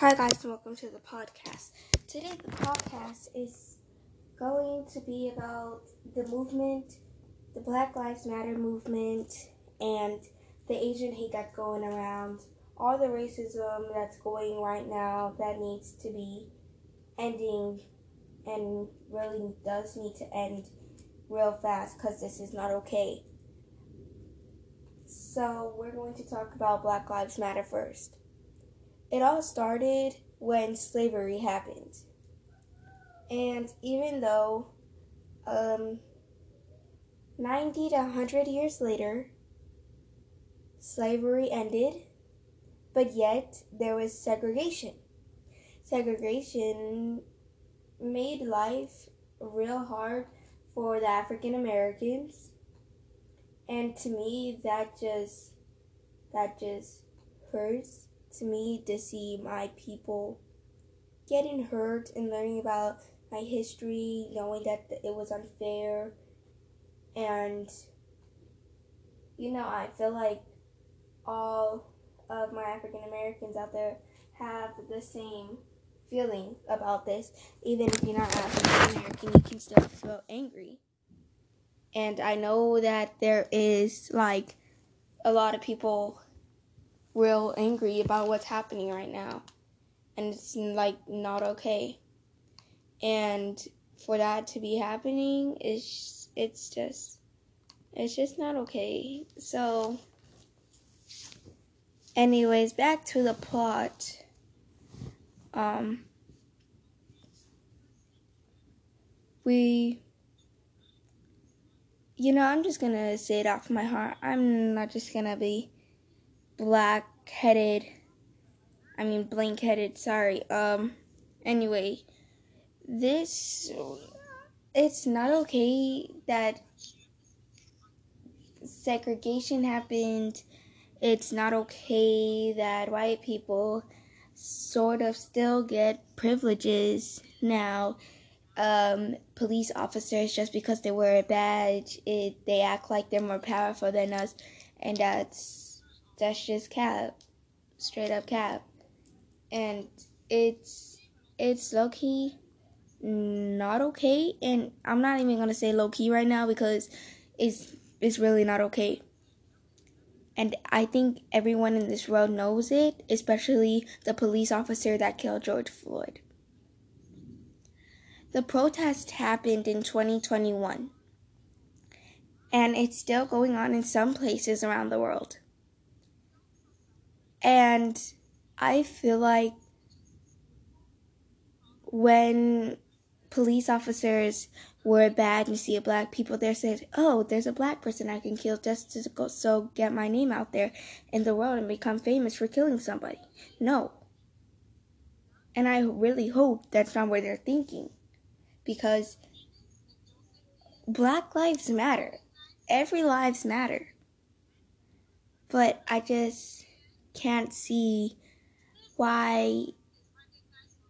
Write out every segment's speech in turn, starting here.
Hi, guys, and welcome to the podcast. Today, the podcast is going to be about the movement, the Black Lives Matter movement, and the Asian hate that's going around, all the racism that's going right now that needs to be ending and really does need to end real fast because this is not okay. So, we're going to talk about Black Lives Matter first. It all started when slavery happened. And even though um, 90 to 100 years later, slavery ended, but yet there was segregation. Segregation made life real hard for the African Americans. And to me that just that just hurts to me to see my people getting hurt and learning about my history, knowing that it was unfair. And, you know, I feel like all of my African Americans out there have the same feeling about this. Even if you're not African American, you can still feel angry. And I know that there is like a lot of people real angry about what's happening right now. And it's like not okay. And for that to be happening is it's just it's just not okay. So anyways, back to the plot. Um we you know, I'm just gonna say it off my heart. I'm not just gonna be black headed. I mean, blank headed, sorry. Um, anyway, this, it's not okay that segregation happened. It's not okay that white people sort of still get privileges now. Um, police officers, just because they wear a badge, it, they act like they're more powerful than us, and that's that's just cap, straight up cap, and it's it's low key not okay, and I'm not even gonna say low key right now because it's it's really not okay. And I think everyone in this world knows it, especially the police officer that killed George Floyd. The protest happened in 2021, and it's still going on in some places around the world. And I feel like when police officers wear a badge and see a black people there said, "Oh, there's a black person I can kill just to go, so get my name out there in the world and become famous for killing somebody." No. And I really hope that's not what they're thinking because black lives matter. Every lives matter. But I just can't see why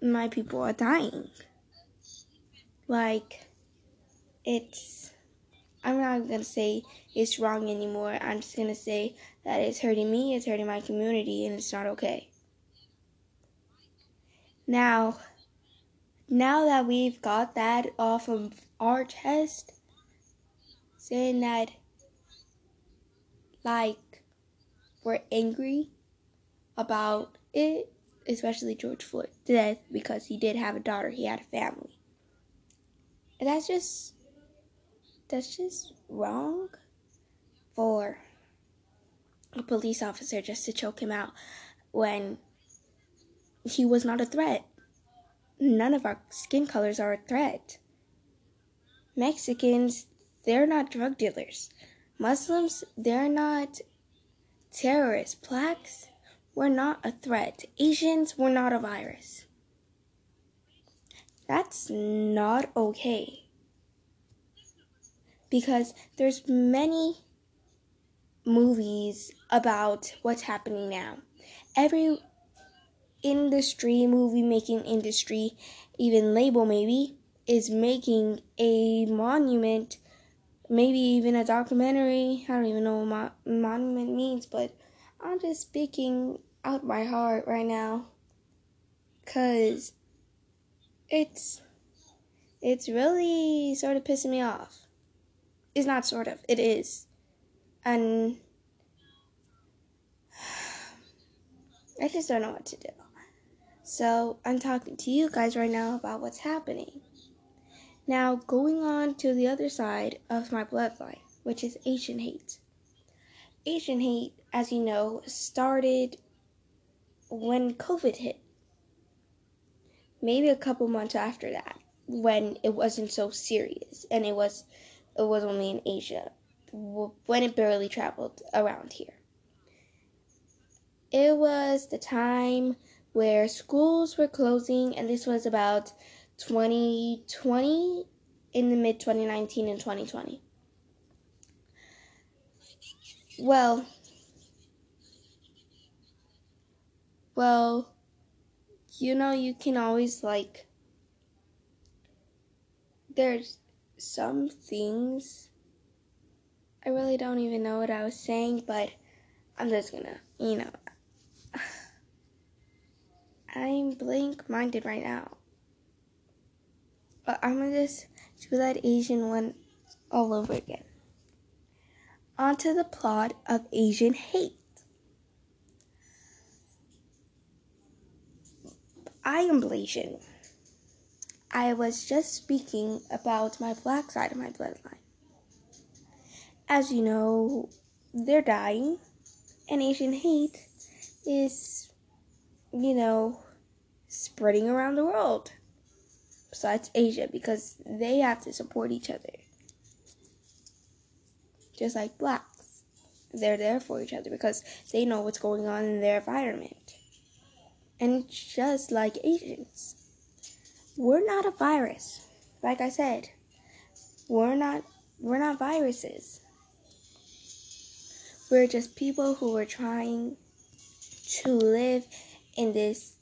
my people are dying. Like, it's. I'm not gonna say it's wrong anymore. I'm just gonna say that it's hurting me, it's hurting my community, and it's not okay. Now, now that we've got that off of our chest, saying that, like, we're angry about it, especially George Floyd's death, because he did have a daughter, he had a family. And that's just that's just wrong for a police officer just to choke him out when he was not a threat. None of our skin colors are a threat. Mexicans, they're not drug dealers. Muslims, they're not terrorists. Blacks, were not a threat. Asians were not a virus. That's not okay. Because there's many movies about what's happening now. Every industry, movie making industry, even label maybe, is making a monument, maybe even a documentary. I don't even know what mo- monument means, but I'm just speaking out my heart right now. Cause it's it's really sort of pissing me off. It's not sort of, it is. And I just don't know what to do. So I'm talking to you guys right now about what's happening. Now, going on to the other side of my bloodline, which is Asian hate. Asian hate, as you know, started when COVID hit. Maybe a couple months after that, when it wasn't so serious and it was it was only in Asia, when it barely traveled around here. It was the time where schools were closing, and this was about 2020 in the mid 2019 and 2020. Well, well, you know, you can always like, there's some things. I really don't even know what I was saying, but I'm just gonna, you know, I'm blank minded right now. But I'm gonna just do that Asian one all over again. Onto the plot of Asian hate. I am Blasian. I was just speaking about my black side of my bloodline. As you know, they're dying, and Asian hate is, you know, spreading around the world. Besides Asia, because they have to support each other. Just like blacks. They're there for each other because they know what's going on in their environment. And just like Asians, we're not a virus. Like I said, we're not we're not viruses. We're just people who are trying to live in this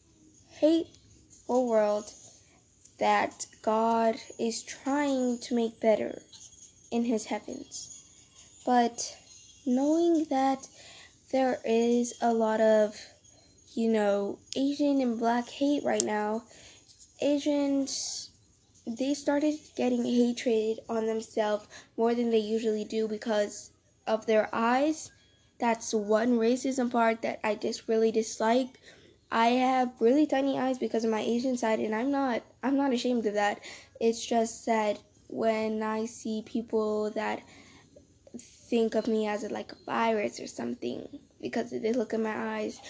hateful world that God is trying to make better in his heavens. But knowing that there is a lot of, you know, Asian and black hate right now, Asians they started getting hatred on themselves more than they usually do because of their eyes. That's one racism part that I just really dislike I have really tiny eyes because of my Asian side and I'm not I'm not ashamed of that. It's just that when I see people that think of me as a, like a virus or something because they look at my eyes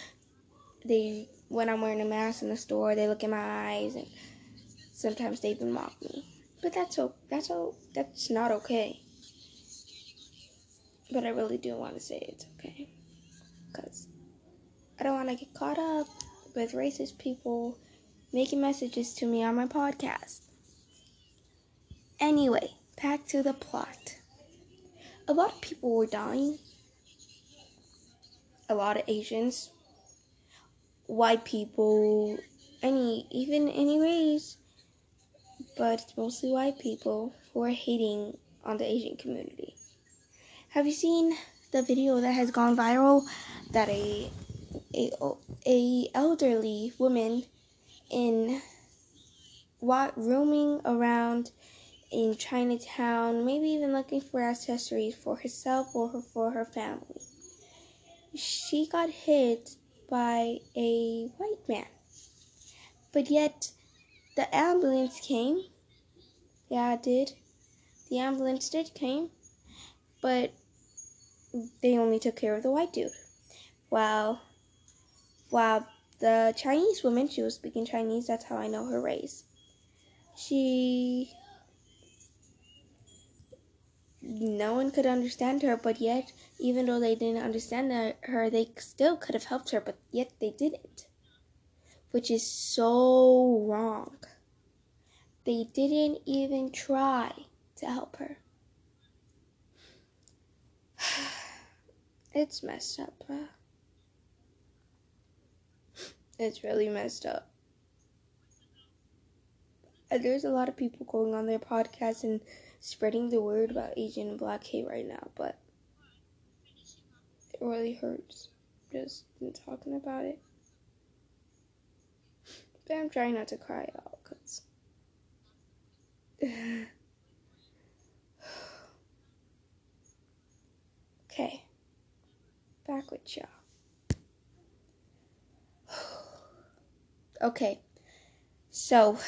they when I'm wearing a mask in the store they look at my eyes and sometimes they even mock me. But that's so that's so that's not okay. But I really do want to say it's okay because I don't want to get caught up with racist people making messages to me on my podcast. Anyway, back to the plot. A lot of people were dying. A lot of Asians, white people, any even any race, but mostly white people who are hating on the Asian community. Have you seen the video that has gone viral that a a, a elderly woman in what roaming around in Chinatown, maybe even looking for accessories for herself or her, for her family. She got hit by a white man. But yet, the ambulance came. Yeah, it did. The ambulance did came, but they only took care of the white dude. While while the Chinese woman, she was speaking Chinese, that's how I know her race. She. No one could understand her, but yet, even though they didn't understand her, they still could have helped her, but yet they didn't. Which is so wrong. They didn't even try to help her. It's messed up, bruh. It's really messed up. And there's a lot of people going on their podcasts and spreading the word about Asian and black hate right now, but it really hurts just talking about it. But I'm trying not to cry out because. okay. Back with y'all. okay. So.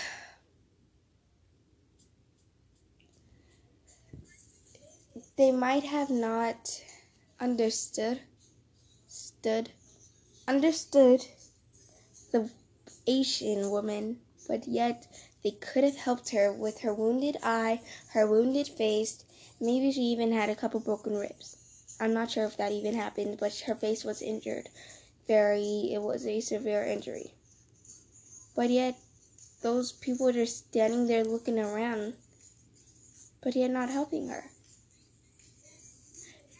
They might have not understood stood understood the Asian woman, but yet they could have helped her with her wounded eye, her wounded face. Maybe she even had a couple broken ribs. I'm not sure if that even happened, but her face was injured. Very, it was a severe injury. But yet, those people are just standing there looking around, but yet not helping her.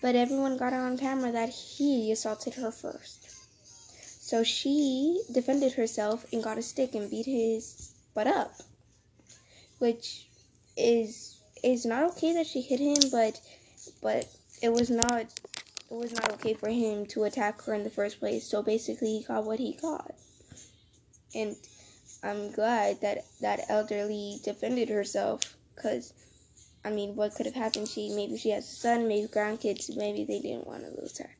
But everyone got on camera that he assaulted her first. So she defended herself and got a stick and beat his butt up. Which is is not okay that she hit him, but but it was not it was not okay for him to attack her in the first place. So basically he got what he got. And I'm glad that that elderly defended herself cuz I mean, what could have happened? She maybe she has a son, maybe grandkids, maybe they didn't want to lose her.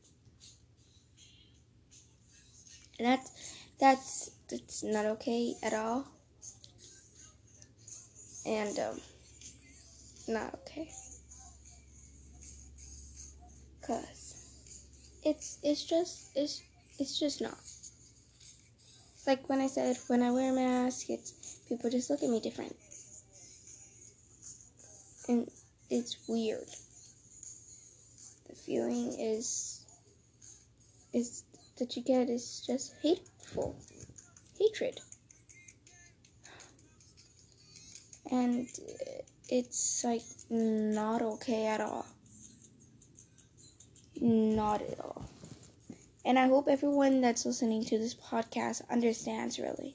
And that's that's that's not okay at all. And um not okay. Cause it's it's just it's it's just not. Like when I said when I wear a mask, it's people just look at me different. And it's weird. The feeling is is that you get is just hateful. Hatred. And it's like not okay at all. Not at all. And I hope everyone that's listening to this podcast understands really.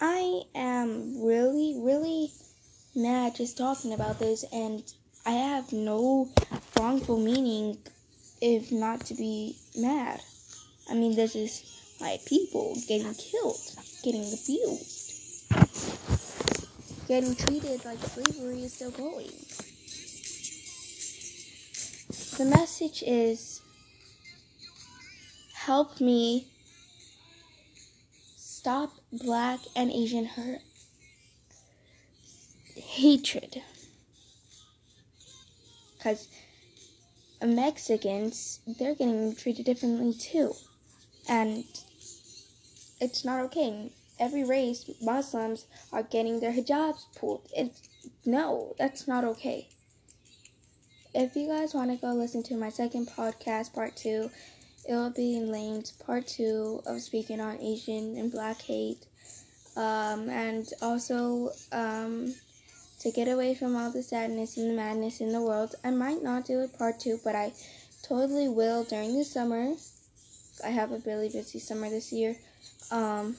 I am really, really mad just talking about this, and I have no wrongful meaning if not to be mad. I mean, this is my people getting killed, getting abused, getting treated like slavery is still going. The message is help me stop black and Asian hurt hatred. Because Mexicans, they're getting treated differently too. And it's not okay. Every race, Muslims are getting their hijabs pulled. It's no, that's not okay. If you guys want to go listen to my second podcast, part two, it will be named part two of speaking on Asian and Black hate, um, and also um, to get away from all the sadness and the madness in the world. I might not do it part two, but I totally will during the summer. I have a really busy summer this year. Um,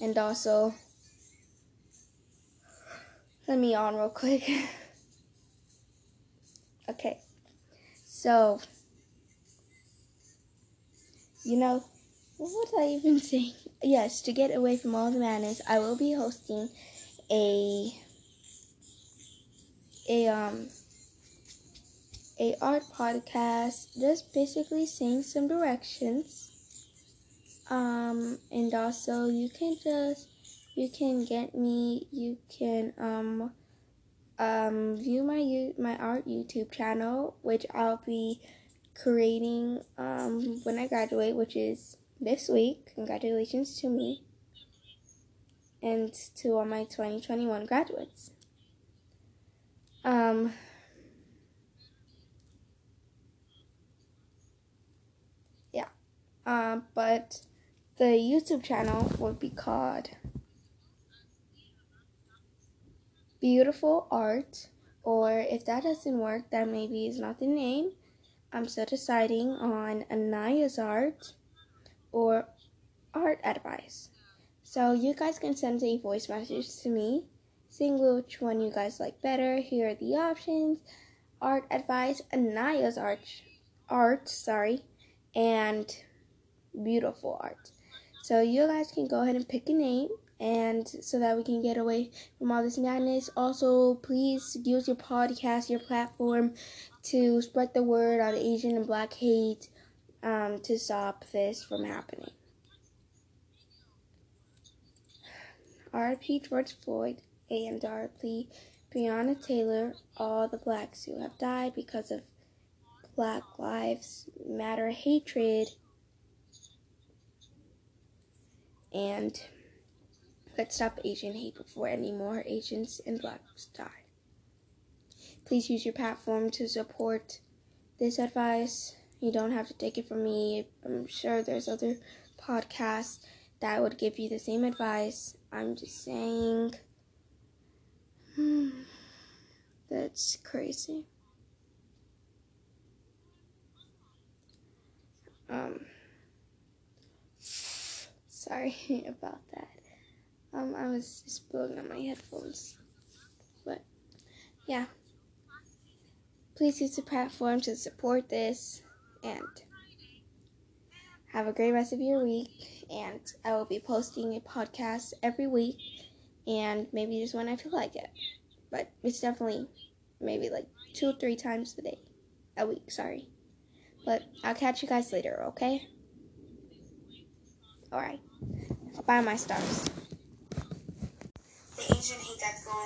and also, let me on real quick. okay, so, you know, what was I even saying? Yes, to get away from all the madness, I will be hosting a a um a art podcast just basically saying some directions um and also you can just you can get me you can um um view my my art youtube channel which i'll be creating um when i graduate which is this week congratulations to me and to all my 2021 graduates. Um, yeah, uh, but the YouTube channel would be called Beautiful Art, or if that doesn't work, that maybe is not the name. I'm still deciding on Anaya's art or art advice. So you guys can send a voice message to me saying which one you guys like better. Here are the options. art advice, Anaya's art, art, sorry, and beautiful art. So you guys can go ahead and pick a name and so that we can get away from all this madness. Also, please use your podcast, your platform to spread the word on Asian and black hate um, to stop this from happening. R.P. George Floyd and R.P. Breonna Taylor, all the blacks who have died because of Black Lives Matter hatred. And let's stop Asian hate before any more Asians and blacks die. Please use your platform to support this advice. You don't have to take it from me. I'm sure there's other podcasts that would give you the same advice. I'm just saying. That's crazy. Um, sorry about that. Um, I was just blowing on my headphones. But, yeah. Please use the platform to support this and have a great rest of your week. And I will be posting a podcast every week and maybe just when I feel like it. But it's definitely maybe like two or three times a day. A week, sorry. But I'll catch you guys later, okay? Alright. Bye, my stars. The that's going on.